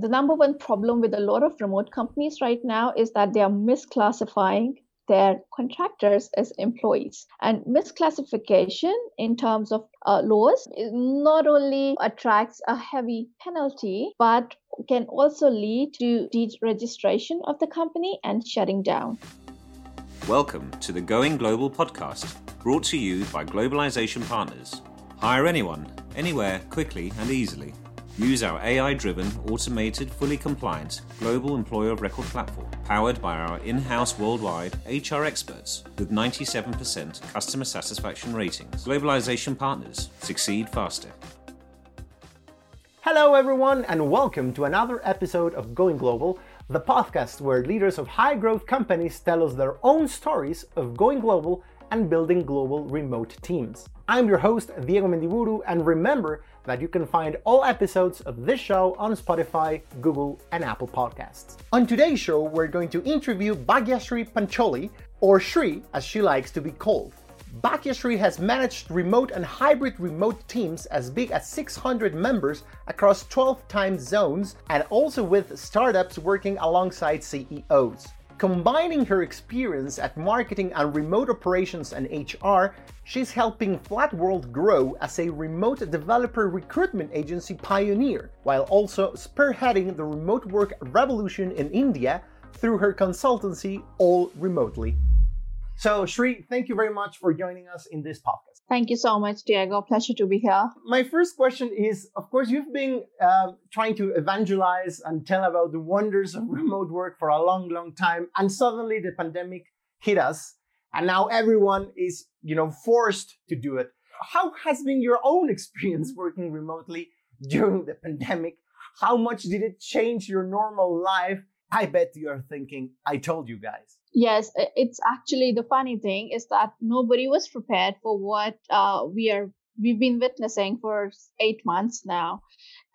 the number one problem with a lot of remote companies right now is that they are misclassifying their contractors as employees. And misclassification in terms of uh, laws not only attracts a heavy penalty, but can also lead to deregistration of the company and shutting down. Welcome to the Going Global podcast, brought to you by Globalization Partners. Hire anyone, anywhere, quickly and easily. Use our AI driven, automated, fully compliant global employer of record platform, powered by our in house worldwide HR experts with 97% customer satisfaction ratings. Globalization partners succeed faster. Hello, everyone, and welcome to another episode of Going Global, the podcast where leaders of high growth companies tell us their own stories of going global and building global remote teams. I'm your host, Diego Mendiburu, and remember that you can find all episodes of this show on Spotify, Google, and Apple Podcasts. On today's show, we're going to interview Bhagyashree Pancholy, or Shree as she likes to be called. Bhagyashree has managed remote and hybrid remote teams as big as 600 members across 12 time zones and also with startups working alongside CEOs. Combining her experience at marketing and remote operations and HR, she's helping Flatworld grow as a remote developer recruitment agency pioneer, while also spearheading the remote work revolution in India through her consultancy All Remotely. So, Shree, thank you very much for joining us in this podcast. Thank you so much, Diego. Pleasure to be here. My first question is of course, you've been uh, trying to evangelize and tell about the wonders of remote work for a long, long time. And suddenly the pandemic hit us. And now everyone is, you know, forced to do it. How has been your own experience working remotely during the pandemic? How much did it change your normal life? I bet you're thinking, I told you guys. Yes, it's actually the funny thing is that nobody was prepared for what uh, we are we've been witnessing for eight months now.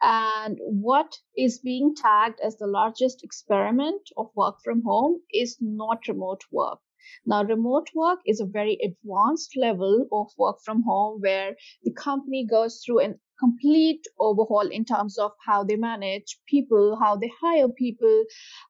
And what is being tagged as the largest experiment of work from home is not remote work. Now, remote work is a very advanced level of work from home where the company goes through an complete overhaul in terms of how they manage people, how they hire people,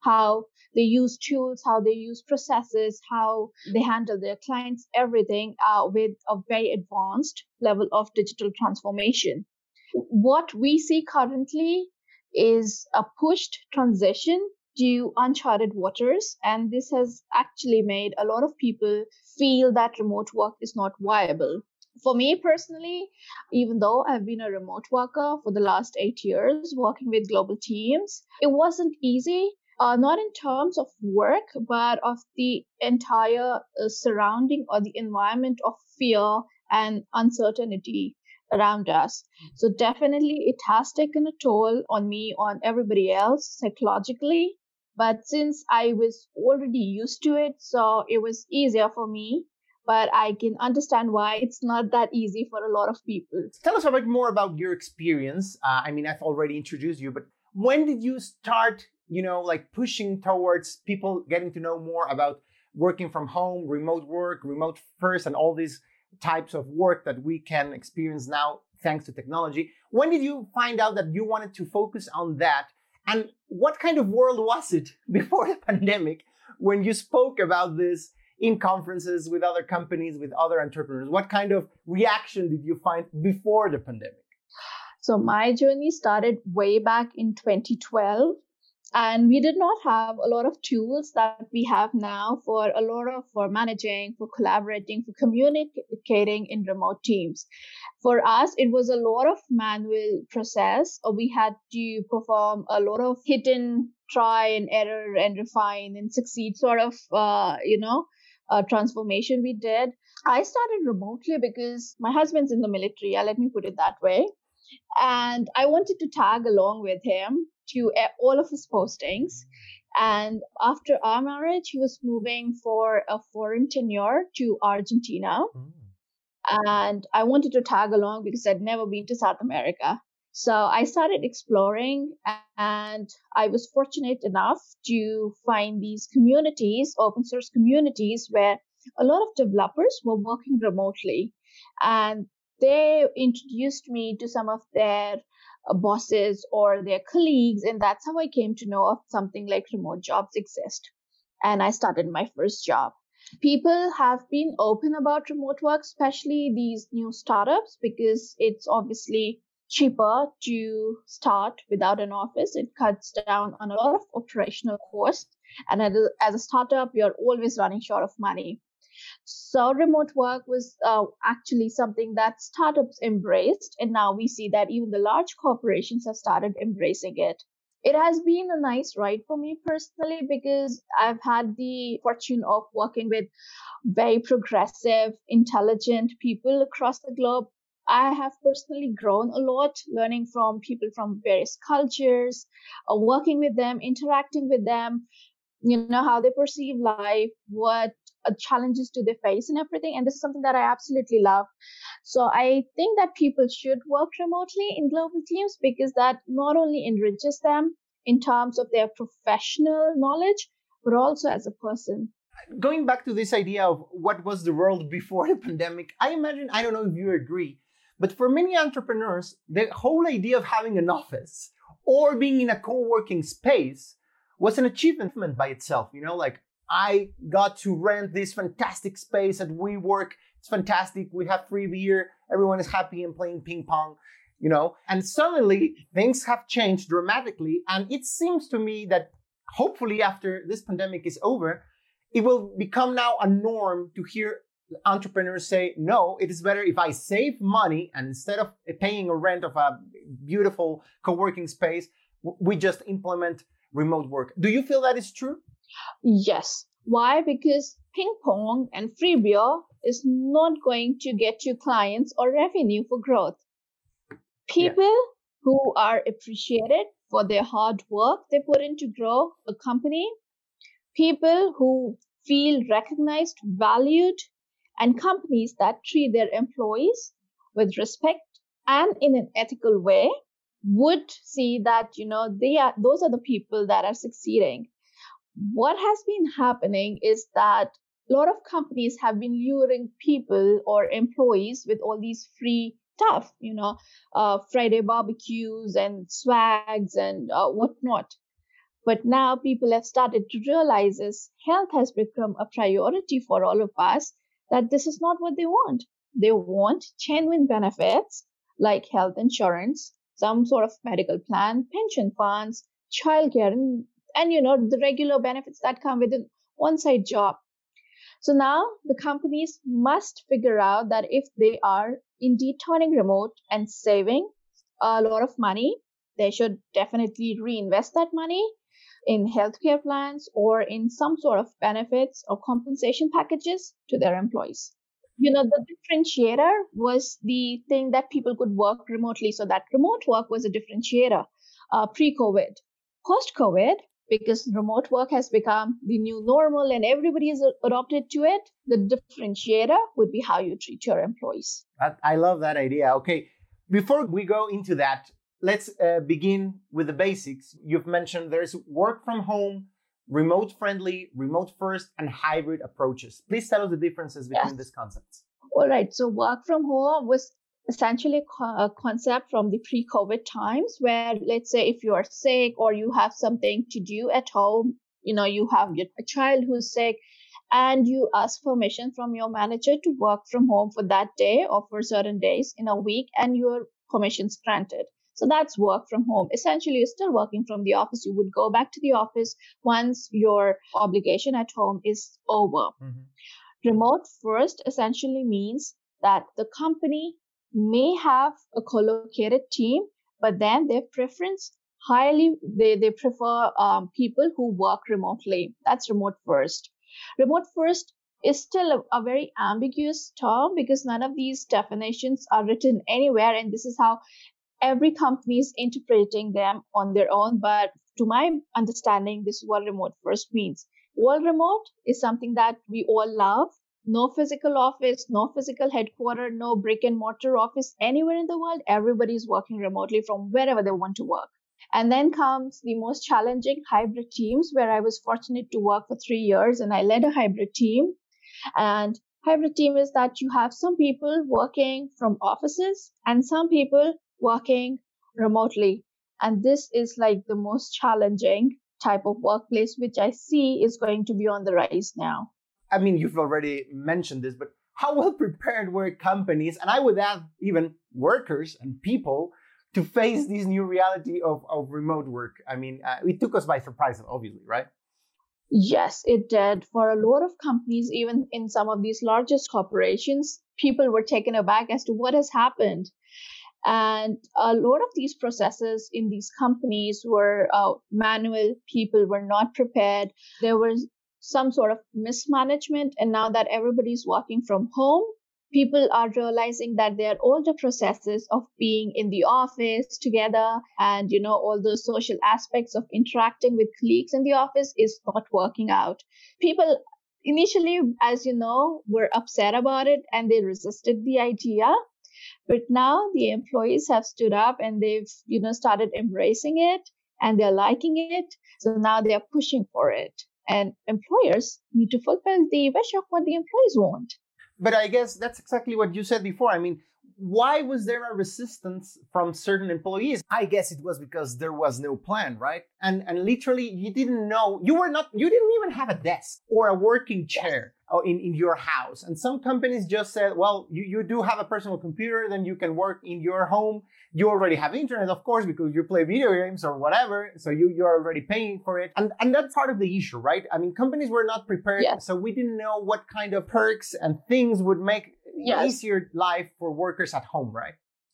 how they use tools, how they use processes, how they handle their clients, everything uh, with a very advanced level of digital transformation. What we see currently is a pushed transition to uncharted waters. And this has actually made a lot of people feel that remote work is not viable for me personally, even though I've been a remote worker for the last eight years, working with global teams, it wasn't easy. Uh, not in terms of work, but of the entire uh, surrounding or the environment of fear and uncertainty around us. So definitely it has taken a toll on me, on everybody else psychologically. But since I was already used to it, so it was easier for me but I can understand why it's not that easy for a lot of people. Tell us a bit more about your experience. Uh, I mean, I've already introduced you, but when did you start, you know, like pushing towards people getting to know more about working from home, remote work, remote first, and all these types of work that we can experience now thanks to technology? When did you find out that you wanted to focus on that? And what kind of world was it before the pandemic when you spoke about this in conferences with other companies, with other entrepreneurs? What kind of reaction did you find before the pandemic? So, my journey started way back in 2012. And we did not have a lot of tools that we have now for a lot of for managing, for collaborating, for communicating in remote teams. For us, it was a lot of manual process. We had to perform a lot of hidden try and error and refine and succeed sort of, uh, you know, uh, transformation we did. I started remotely because my husband's in the military. Let me put it that way. And I wanted to tag along with him to all of his postings. And after our marriage, he was moving for a foreign tenure to Argentina. Mm. And I wanted to tag along because I'd never been to South America. So I started exploring and I was fortunate enough to find these communities, open source communities where a lot of developers were working remotely and they introduced me to some of their uh, bosses or their colleagues. And that's how I came to know of something like remote jobs exist. And I started my first job. People have been open about remote work, especially these new startups, because it's obviously cheaper to start without an office. It cuts down on a lot of operational costs. And as a startup, you're always running short of money. So remote work was uh, actually something that startups embraced. And now we see that even the large corporations have started embracing it. It has been a nice ride for me personally because I've had the fortune of working with very progressive, intelligent people across the globe I have personally grown a lot learning from people from various cultures, uh, working with them, interacting with them, you know, how they perceive life, what uh, challenges do they face and everything. And this is something that I absolutely love. So I think that people should work remotely in global teams because that not only enriches them in terms of their professional knowledge, but also as a person going back to this idea of what was the world before the pandemic, I imagine, I don't know if you agree, but for many entrepreneurs, the whole idea of having an office or being in a co-working space was an achievement by itself. You know, like I got to rent this fantastic space at WeWork. It's fantastic. We have free beer. Everyone is happy and playing ping pong, you know. And suddenly things have changed dramatically. And it seems to me that hopefully after this pandemic is over, it will become now a norm to hear entrepreneurs say, no, it is better if I save money and instead of paying a rent of a beautiful co working space, we just implement remote work. Do you feel that is true? Yes. Why? Because ping pong and free beer is not going to get you clients or revenue for growth. People yeah. who are appreciated for their hard work they put in to grow a company, people who feel recognized, valued, and companies that treat their employees with respect and in an ethical way would see that you know they are those are the people that are succeeding. What has been happening is that a lot of companies have been luring people or employees with all these free stuff you know uh, friday barbecues and swags and uh, whatnot. But now people have started to realize is health has become a priority for all of us that this is not what they want. They want genuine benefits like health insurance, some sort of medical plan, pension funds, childcare, and, and you know, the regular benefits that come with an on-site job. So now the companies must figure out that if they are indeed turning remote and saving a lot of money, they should definitely reinvest that money in healthcare plans or in some sort of benefits or compensation packages to their employees. You know, the differentiator was the thing that people could work remotely. So that remote work was a differentiator uh, pre COVID. Post COVID, because remote work has become the new normal and everybody is adopted to it, the differentiator would be how you treat your employees. I love that idea. Okay. Before we go into that, let's uh, begin with the basics. You've mentioned there's work from home, remote friendly, remote first, and hybrid approaches. Please tell us the differences between these concepts. All right. So, work from home was essentially a concept from the pre COVID times where, let's say, if you are sick or you have something to do at home, you know, you have a child who's sick, and you ask permission from your manager to work from home for that day or for certain days in a week, and your permission is granted. So that's work from home. Essentially, you're still working from the office. You would go back to the office once your obligation at home is over. Mm-hmm. Remote first essentially means that the company may have a collocated team, but then their preference highly they, they prefer um, people who work remotely. That's remote first. Remote first is still a, a, very ambiguous term because none of these definitions are written anywhere and this is how every company is interpreting them on their own. But to my understanding, this is what remote first means. All remote is something that we all love. No physical office, no physical headquarters, no brick and mortar office anywhere in the world. Everybody is working remotely from wherever they want to work. And then comes the most challenging hybrid teams, where I was fortunate to work for three years and I led a hybrid team. And hybrid team is that you have some people working from offices and some people working remotely. And this is like the most challenging type of workplace, which I see is going to be on the rise now. I mean, you've already mentioned this, but how well prepared were companies, and I would add even workers and people, to face this new reality of, of remote work? I mean, uh, it took us by surprise, obviously, right? Yes, it did. For a lot of companies, even in some of these largest corporations, people were taken aback as to what has happened. And a lot of these processes in these companies were uh, manual, people were not prepared. There was some sort of mismanagement. And now that everybody's working from home, people are realizing that their older processes of being in the office together and you know all the social aspects of interacting with colleagues in the office is not working out people initially as you know were upset about it and they resisted the idea but now the employees have stood up and they've you know started embracing it and they're liking it so now they're pushing for it and employers need to fulfill the wish of what the employees want but I guess that's exactly what you said before. I mean, why was there a resistance from certain employees? I guess it was because there was no plan, right? And and literally you didn't know you were not you didn't even have a desk or a working chair in, in your house. And some companies just said, well, you, you do have a personal computer, then you can work in your home. You already have internet, of course, because you play video games or whatever. So you, you're already paying for it. And, and that's part of the issue, right? I mean, companies were not prepared. Yes. So we didn't know what kind of perks and things would make yes. easier life for workers at home, right?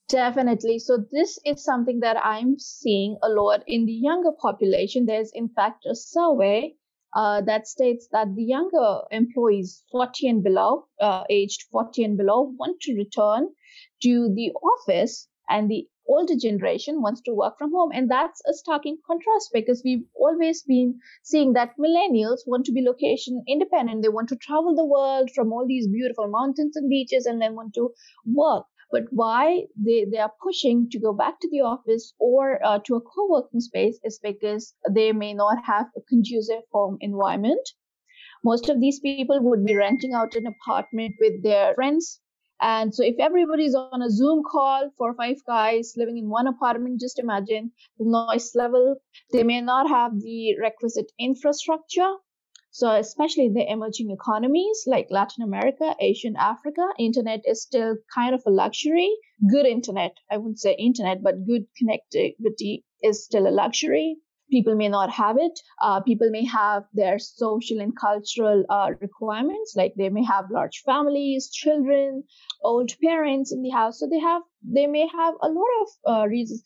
Definitely. So this is something that I'm seeing a lot in the younger population. There's in fact a survey uh, that states that the younger employees 40 and below, uh, aged 40 and below, want to return to the office and the older generation wants to work from home. And that's a starking contrast because we've always been seeing that millennials want to be location independent. They want to travel the world from all these beautiful mountains and beaches and then want to work but why they, they are pushing to go back to the office or uh, to a co-working space is because they may not have a conducive home environment. Most of these people would be renting out an apartment with their friends. And so if everybody's on a Zoom call, four or five guys living in one apartment, just imagine the noise level. They may not have the requisite infrastructure so, especially in the emerging economies like Latin America, Asian Africa, internet is still kind of a luxury. Good internet, I wouldn't say internet, but good connectivity is still a luxury. People may not have it. Uh, people may have their social and cultural uh, requirements, like they may have large families, children, old parents in the house. So they have, they may have a lot of uh, reasons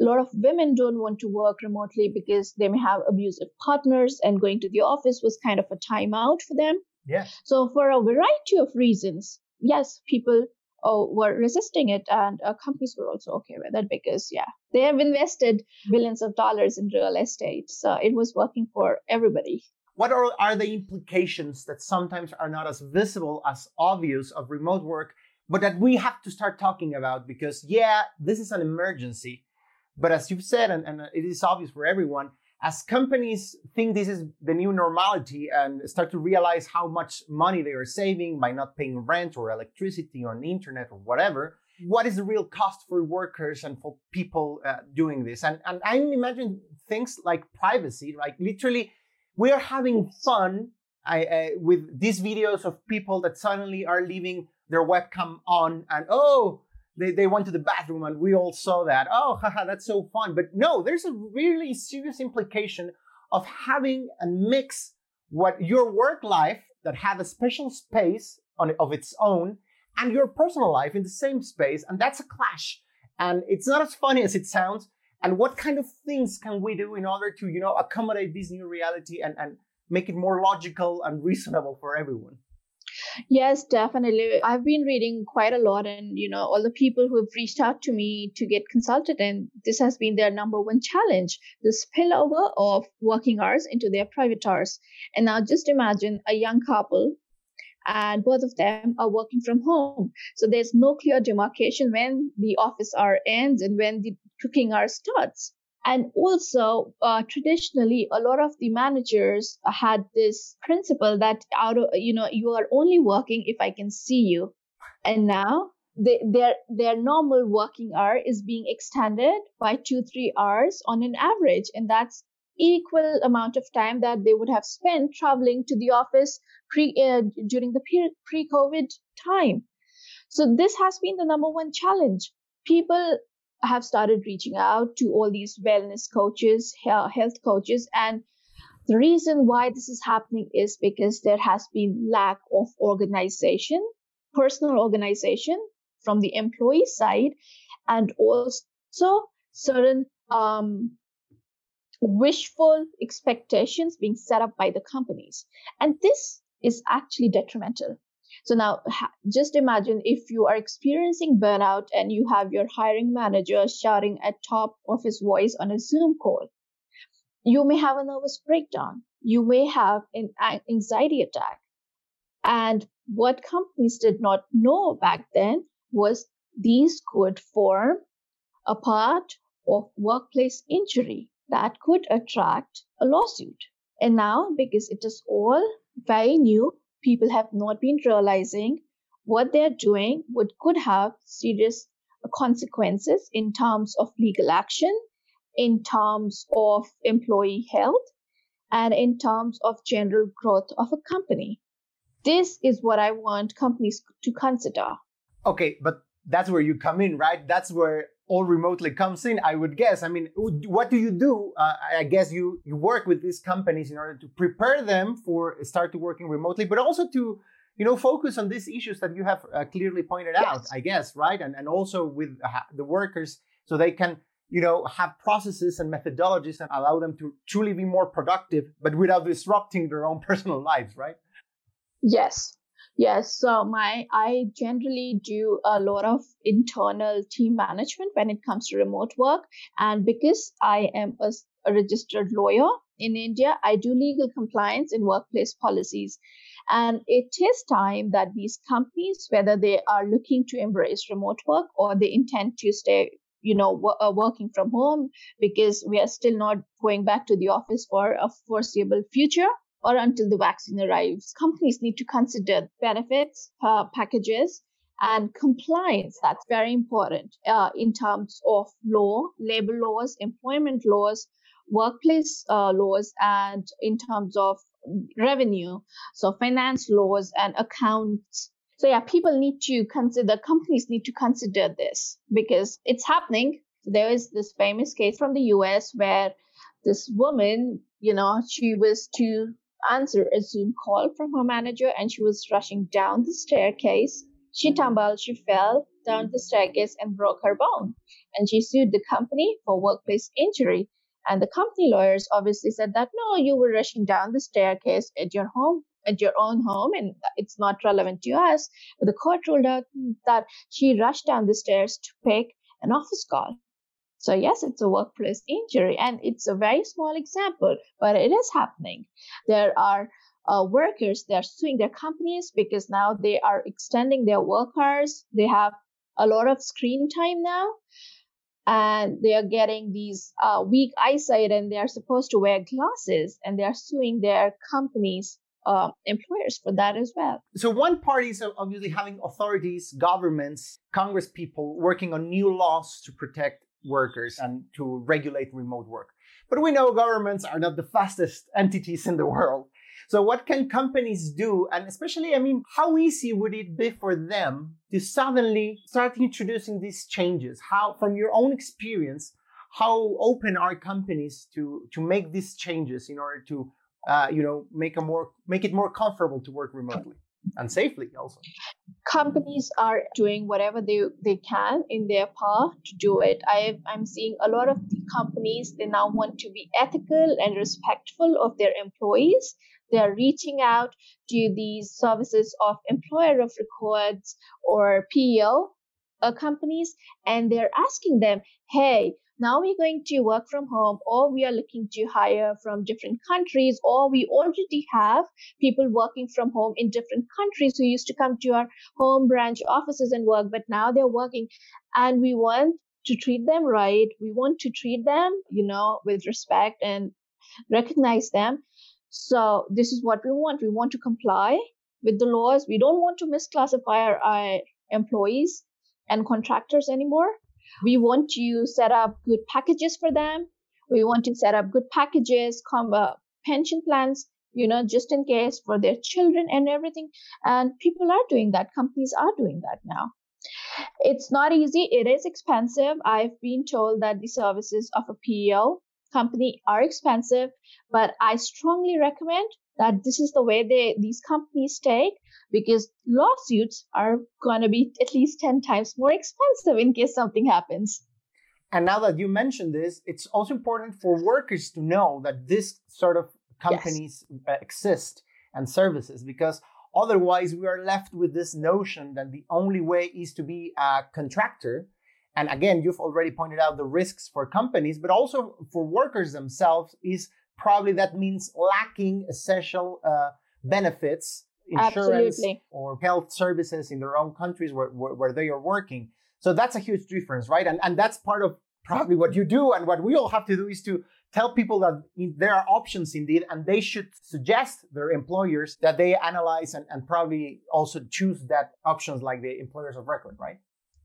a lot of women don't want to work remotely because they may have abusive partners and going to the office was kind of a timeout for them. Yeah. So for a variety of reasons, yes, people oh, were resisting it and uh, companies were also okay with it because yeah, they have invested billions of dollars in real estate. So it was working for everybody. What are, are the implications that sometimes are not as visible as obvious of remote work, but that we have to start talking about because yeah, this is an emergency but as you've said, and, and it is obvious for everyone, as companies think this is the new normality and start to realize how much money they are saving by not paying rent or electricity or internet or whatever, what is the real cost for workers and for people uh, doing this? And, and I imagine things like privacy, like literally, we are having fun I, uh, with these videos of people that suddenly are leaving their webcam on and, oh, they, they went to the bathroom and we all saw that. Oh, haha, that's so fun. But no, there's a really serious implication of having a mix what your work life that have a special space on of its own and your personal life in the same space. And that's a clash. And it's not as funny as it sounds. And what kind of things can we do in order to, you know, accommodate this new reality and, and make it more logical and reasonable for everyone? Yes, definitely. I've been reading quite a lot, and you know, all the people who have reached out to me to get consulted, and this has been their number one challenge the spillover of working hours into their private hours. And now just imagine a young couple and both of them are working from home. So there's no clear demarcation when the office hour ends and when the cooking hour starts. And also, uh, traditionally, a lot of the managers had this principle that out of, you know, you are only working if I can see you. And now they, their their normal working hour is being extended by two three hours on an average. And that's equal amount of time that they would have spent traveling to the office pre uh, during the pre covid time. So this has been the number one challenge. People have started reaching out to all these wellness coaches health coaches and the reason why this is happening is because there has been lack of organization personal organization from the employee side and also certain um, wishful expectations being set up by the companies. And this is actually detrimental. So now just imagine if you are experiencing burnout and you have your hiring manager shouting at top of his voice on a Zoom call. You may have a nervous breakdown. You may have an anxiety attack. And what companies did not know back then was these could form a part of workplace injury that could attract a lawsuit. And now, because it is all very new, people have not been realizing what they're doing would could have serious consequences in terms of legal action, in terms of employee health, and in terms of general growth of a company. This is what I want companies to consider. Okay, but that's where you come in, right? That's where All Remotely comes in. I would guess. I mean, what do you do? Uh, I guess you you work with these companies in order to prepare them for start to working remotely, but also to you know focus on these issues that you have uh, clearly pointed yes. out. I guess, right? And and also with the workers, so they can you know have processes and methodologies and allow them to truly be more productive, but without disrupting their own personal lives, right? Yes, Yes, so my I generally do a lot of internal team management when it comes to remote work, and because I am a, a registered lawyer in India, I do legal compliance in workplace policies. And it is time that these companies, whether they are looking to embrace remote work or they intend to stay, you know, uh, working from home because we are still not going back to the office for a foreseeable future, or until the vaccine arrives. Companies need to consider benefits, uh, packages, and compliance. That's very important uh, in terms of law, labor laws, employment laws, workplace uh, laws, and in terms of revenue, so finance laws and accounts. So yeah, people need to consider, companies need to consider this because it's happening. There is this famous case from the US where this woman, you know, she was to answer a Zoom call from her manager and she was rushing down the staircase. She tumbled, she fell down the staircase and broke her bone. And she sued the company for workplace injury. And the company lawyers obviously said that no, you were rushing down the staircase at your home, at your own home, and it's not relevant to us. But the court ruled out that she rushed down the stairs to pick an office call. So yes, it's a workplace injury and it's a very small example, but it is happening. There are uh, workers, they're suing their companies because now they are extending their work hours. They have a lot of screen time now and they are getting these uh, weak eyesight and they are supposed to wear glasses and they are suing their companies uh, employers for that as well. So one party is obviously having authorities, governments, Congress people working on new laws to protect workers and to regulate remote work. But we know governments are not the fastest entities in the world. So what can companies do? And especially, I mean, how easy would it be for them to suddenly start introducing these changes? How, from your own experience, how open are companies to, to make these changes in order to, uh, you know, make a more, make it more comfortable to work remotely? And safely also. Companies are doing whatever they, they can in their power to do it. I, i'm seeing a lot of the companies they now want to be ethical and respectful of their employees. They are reaching out to these services of employer of records or PEO uh, companies and they're asking them hey now we're going to work from home or we are looking to hire from different countries or we already have people working from home in different countries who used to come to our home branch offices and work but now they're working. And we want to treat them right. We want to treat them you know with respect and recognize them. So this is what we want. We want to comply with the laws. We don't want to misclassify our, our employees and contractors anymore. We want to set up good packages for them. We want to set up good packages, uh, pension plans, you know, just in case for their children and everything. And people are doing that. Companies are doing that now. It's not easy. It is expensive. I've been told that the services of a PEO company are expensive, but I strongly recommend that this is the way they these companies take because lawsuits are going to be at least 10 times more expensive in case something happens. And now that you mentioned this, it's also important for workers to know that this sort of companies yes. Uh, exist and services because otherwise we are left with this notion that the only way is to be a contractor and again you've already pointed out the risks for companies but also for workers themselves is probably that means lacking essential uh, benefits insurance Absolutely. or health services in their own countries where, where, where, they are working. So that's a huge difference, right? And, and that's part of probably what you do. And what we all have to do is to tell people that there are options indeed, and they should suggest their employers that they analyze and, and probably also choose that options like the employers of record, right?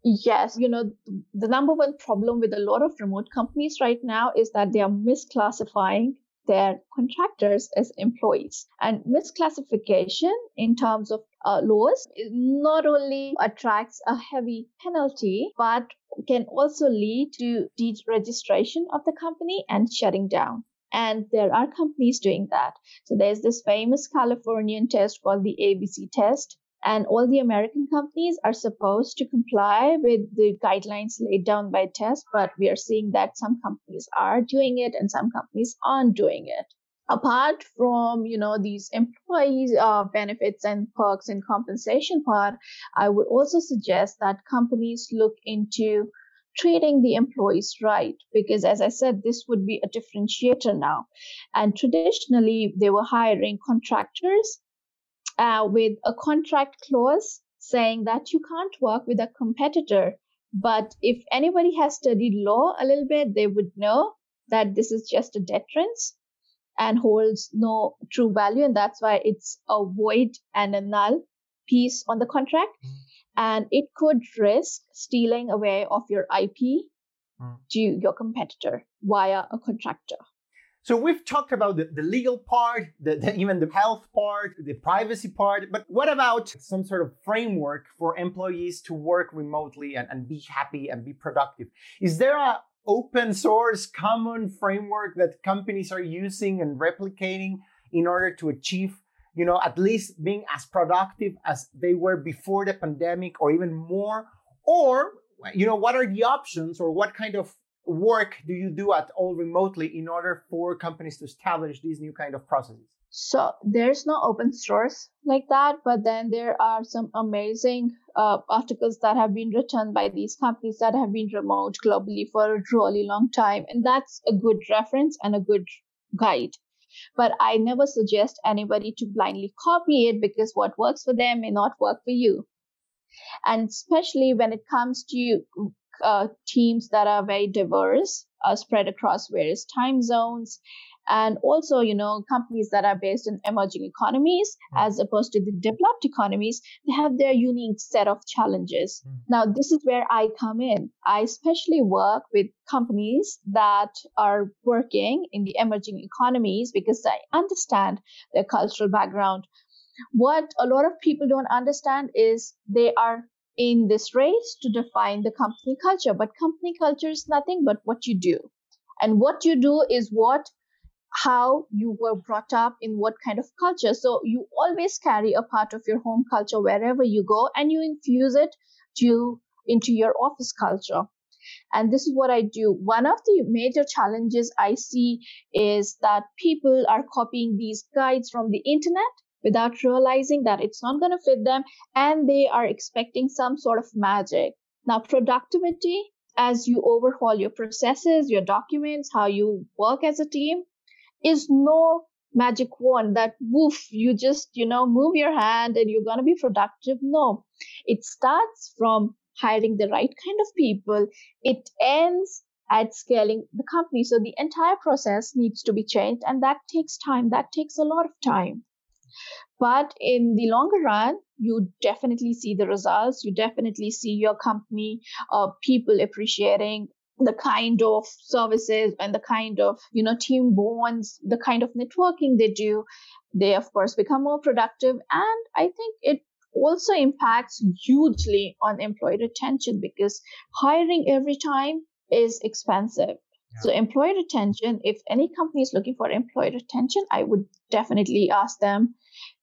Yes, you know, the number one problem with a lot of remote companies right now is that they are misclassifying their contractors as employees. And misclassification in terms of uh, laws not only attracts a heavy penalty, but can also lead to deregistration of the company and shutting down. And there are companies doing that. So there's this famous Californian test called the ABC test, and all the American companies are supposed to comply with the guidelines laid down by TEST, but we are seeing that some companies are doing it and some companies aren't doing it. Apart from you know these employees uh, benefits and perks and compensation part, I would also suggest that companies look into treating the employees right because as i said this would be a differentiator now and traditionally they were hiring contractors uh, with a contract clause saying that you can't work with a competitor. But if anybody has studied law a little bit, they would know that this is just a deterrence and holds no true value. And that's why it's a void and a null piece on the contract. Mm. And it could risk stealing away of your IP mm. to your competitor via a contractor. So we've talked about the, the legal part, the, the, even the health part, the privacy part, but what about some sort of framework for employees to work remotely and, and be happy and be productive? Is there a open source common framework that companies are using and replicating in order to achieve you know at least being as productive as they were before the pandemic or even more or you know what are the options or what kind of work do you do at All Remotely in order for companies to establish these new kind of processes? So there's no open source like that, but then there are some amazing uh, articles that have been written by these companies that have been remote globally for a really long time, and that's a good reference and a good guide. But I never suggest anybody to blindly copy it because what works for them may not work for you. And especially when it comes to uh, teams that are very diverse, uh, spread across various time zones, and also, you know, companies that are based in emerging economies mm. as opposed to the developed economies, they have their unique set of challenges. Mm. Now, this is where I come in. I especially work with companies that are working in the emerging economies because I understand their cultural background. What a lot of people don't understand is they are in this race to define the company culture. But company culture is nothing but what you do. And what you do is what, how you were brought up in what kind of culture. So you always carry a part of your home culture wherever you go and you infuse it to, into your office culture. And this is what I do. One of the major challenges I see is that people are copying these guides from the internet without realizing that it's not going to fit them and they are expecting some sort of magic. Now, productivity, as you overhaul your processes, your documents, how you work as a team, is no magic wand that woof, you just, you know, move your hand and you're going to be productive. No, it starts from hiring the right kind of people. It ends at scaling the company. So the entire process needs to be changed and that takes time. That takes a lot of time. But in the longer run, you definitely see the results. You definitely see your company, uh, people appreciating the kind of services and the kind of you know team bonds the kind of networking they do they of course become more productive and i think it also impacts hugely on employee retention because hiring every time is expensive yeah. so employee retention if any company is looking for employee retention i would definitely ask them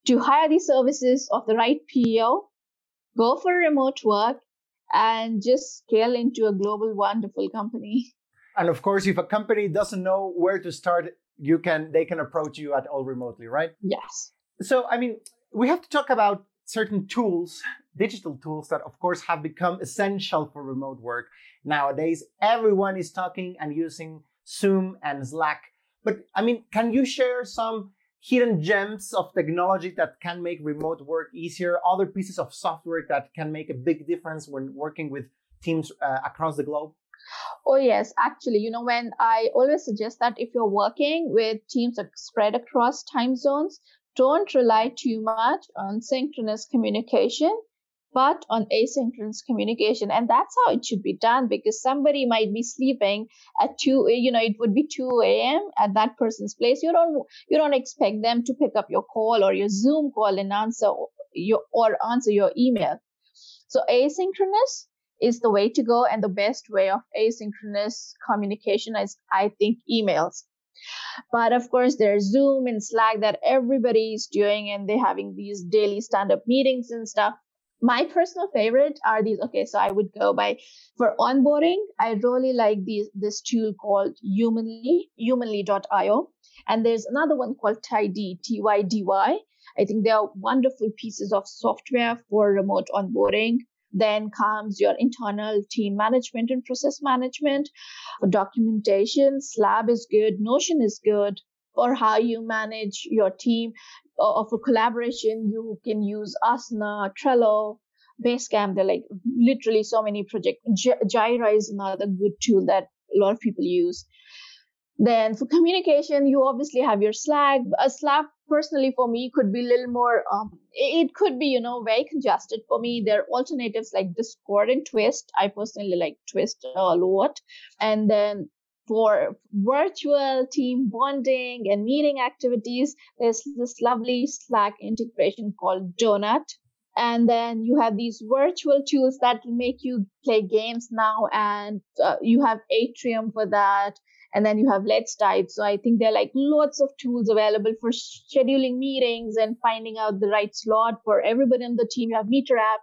to hire the services of the right PEO, go for remote work, and just scale into a global wonderful company. And of course, if a company doesn't know where to start, you can they can approach you at All Remotely, right? Yes. So I mean, we have to talk about certain tools, digital tools that of course have become essential for remote work. Nowadays, everyone is talking and using Zoom and Slack. But I mean, can you share some hidden gems of technology that can make remote work easier, other pieces of software that can make a big difference when working with teams uh, across the globe? Oh, yes. Actually, you know, when I always suggest that if you're working with teams spread across time zones, don't rely too much on synchronous communication but on asynchronous communication. And that's how it should be done because somebody might be sleeping at 2, you know, it would be 2 a.m. at that person's place. You don't, you don't expect them to pick up your call or your Zoom call and answer your, or answer your email. So asynchronous is the way to go and the best way of asynchronous communication is, I think, emails. But of course, there's Zoom and Slack that everybody is doing, and they're having these daily stand up meetings and stuff my personal favorite are these okay so i would go by for onboarding i really like these this tool called humanly humanly.io and there's another one called Tydy t-y-d-y i think they are wonderful pieces of software for remote onboarding. Then comes your internal team management and process management. Documentation Slab is good Notion is good or how you manage your team of a collaboration, you can use Asana, Trello, Basecamp. They're like literally so many projects. Jira is another good tool that a lot of people use. Then for communication, you obviously have your Slack. A Slack personally for me could be a little more, um, it could be, you know, very congested for me. There are alternatives like Discord and Twist. I personally like Twist a lot. And then for virtual team bonding and meeting activities, there's this lovely Slack integration called Donut. And then you have these virtual tools that make you play games now, and uh, you have Atrium for that. And then you have Let's Type. So I think there are like lots of tools available for scheduling meetings and finding out the right slot for everybody on the team. You have Meter app.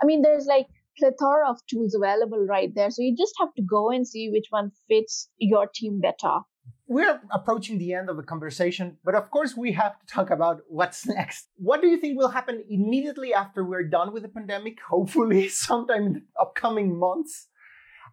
I mean, there's like plethora of tools available right there. So you just have to go and see which one fits your team better. We're approaching the end of the conversation, but of course, we have to talk about what's next. What do you think will happen immediately after we're done with the pandemic? Hopefully, sometime in the upcoming months.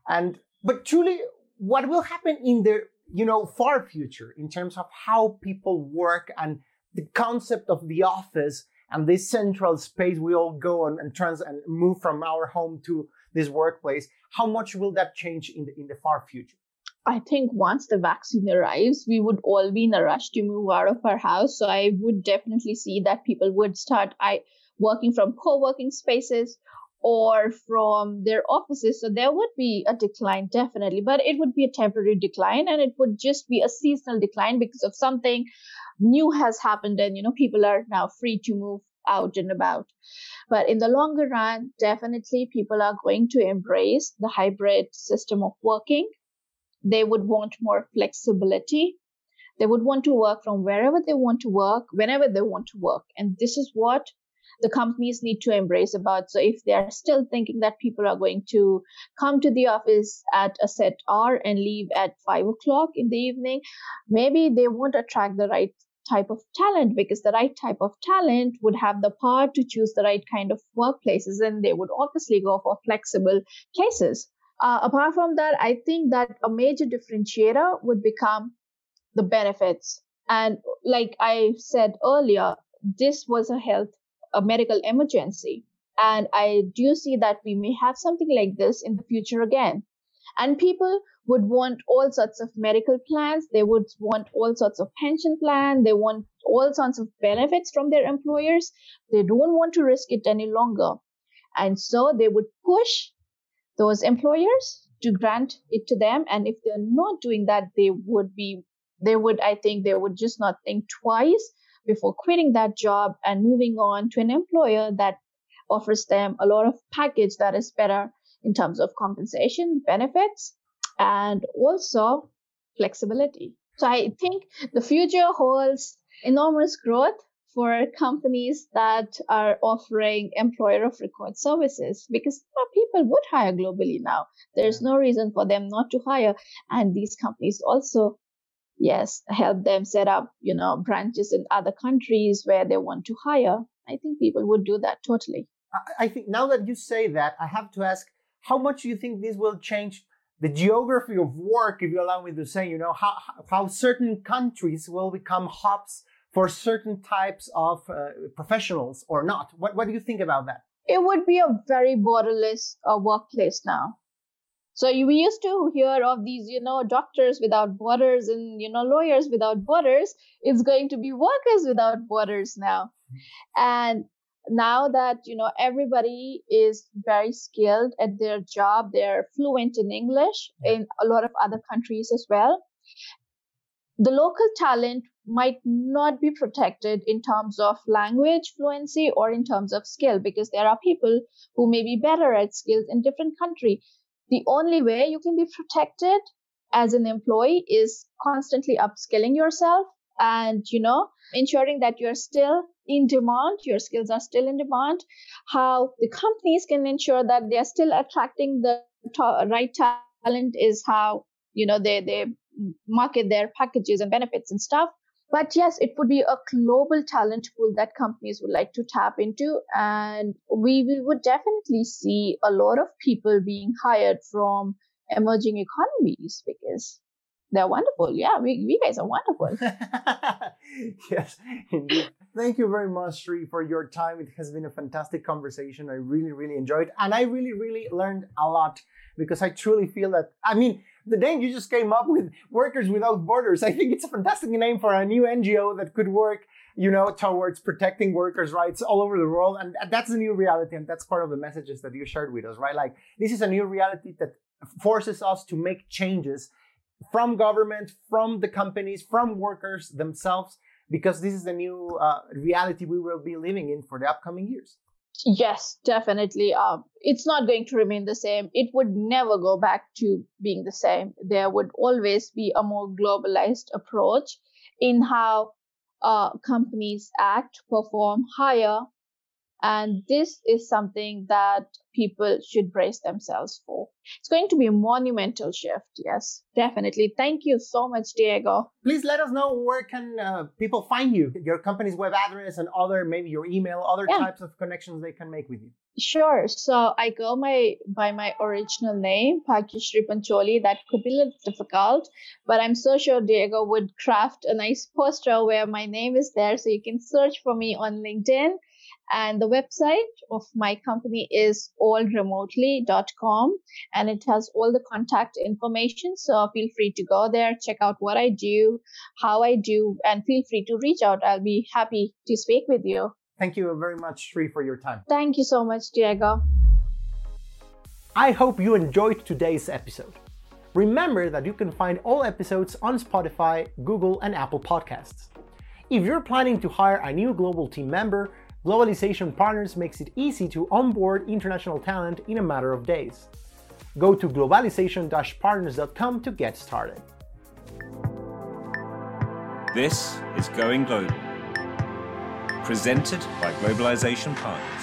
And but truly, what will happen in the you know far future in terms of how people work and the concept of the office and this central space we all go on and trans and move from our home to this workplace how much will that change in the in the far future I think once the vaccine arrives, we would all be in a rush to move out of our house. So I would definitely see that people would start I working from co-working spaces or from their offices. So there would be a decline definitely, but it would be a temporary decline and it would just be a seasonal decline because of something new has happened and you know people are now free to move out and about. But in the longer run definitely people are going to embrace the hybrid system of working. They would want more flexibility. They would want to work from wherever they want to work whenever they want to work. And this is what the companies need to embrace about. So if they're still thinking that people are going to come to the office at a set hour and leave at five o'clock in the evening, maybe they won't attract the right type of talent because the right type of talent would have the power to choose the right kind of workplaces and they would obviously go for flexible places. Uh, apart from that, I think that a major differentiator would become the benefits. And like I said earlier, this was a health a medical emergency. And I do see that we may have something like this in the future again. And people would want all sorts of medical plans. They would want all sorts of pension plan. They want all sorts of benefits from their employers. They don't want to risk it any longer. And so they would push those employers to grant it to them. And if they're not doing that, they would be, they would, I think they would just not think twice before quitting that job and moving on to an employer that offers them a lot of package that is better in terms of compensation, benefits, and also flexibility. So I think the future holds enormous growth for companies that are offering employer of record services because people would hire globally now. There's no reason for them not to hire. And these companies also, yes, help them set up, you know, branches in other countries where they want to hire. I think people would do that totally. I think now that you say that, I have to ask how much do you think this will change the geography of work, if you allow me to say, you know, how, how certain countries will become hubs for certain types of uh, professionals or not? What, what do you think about that? It would be a very borderless uh, workplace now. So we used to hear of these, you know, doctors without borders and, you know, lawyers without borders. It's going to be workers without borders now. And now that you know everybody is very skilled at their job they're fluent in english in a lot of other countries as well the local talent might not be protected in terms of language fluency or in terms of skill because there are people who may be better at skills in different country the only way you can be protected as an employee is constantly upskilling yourself and you know ensuring that you're still in demand your skills are still in demand. How the companies can ensure that they're still attracting the right talent is how you know they they market their packages and benefits and stuff but yes it would be a global talent pool that companies would like to tap into and we, would definitely see a lot of people being hired from emerging economies because they're wonderful. Yeah, we, we guys are wonderful. yes, indeed. Thank you very much, Shree, for your time. It has been a fantastic conversation. I really, really enjoyed, and I really, really learned a lot because I truly feel that. I mean, the name you just came up with, Workers Without Borders. I think it's a fantastic name for a new NGO that could work, you know, towards protecting workers' rights all over the world. And that's a new reality, and that's part of the messages that you shared with us, right? Like this is a new reality that forces us to make changes from government, from the companies, from workers themselves, because this is the new uh, reality we will be living in for the upcoming years. Yes, definitely. Um, it's not going to remain the same. It would never go back to being the same. There would always be a more globalized approach in how uh, companies act, perform, hire, and this is something that people should brace themselves for. It's going to be a monumental shift. Yes, definitely. Thank you so much, Diego. Please let us know where can uh, people find you, your company's web address and other, maybe your email, other yeah. types of connections they can make with you. Sure. So I go my by my original name, Bhagyashree Pancholy. That could be a little difficult, but I'm so sure Diego would craft a nice poster where my name is there, so you can search for me on LinkedIn and the website of my company is allremotely.com and it has all the contact information. So feel free to go there, check out what I do, how I do, and feel free to reach out. I'll be happy to speak with you. Thank you very much, Shree, for your time. Thank you so much, Diego. I hope you enjoyed today's episode. Remember that you can find all episodes on Spotify, Google, and Apple Podcasts. If you're planning to hire a new global team member, Globalization Partners makes it easy to onboard international talent in a matter of days. Go to globalization-partners.com to get started. This is Going Global, presented by Globalization Partners.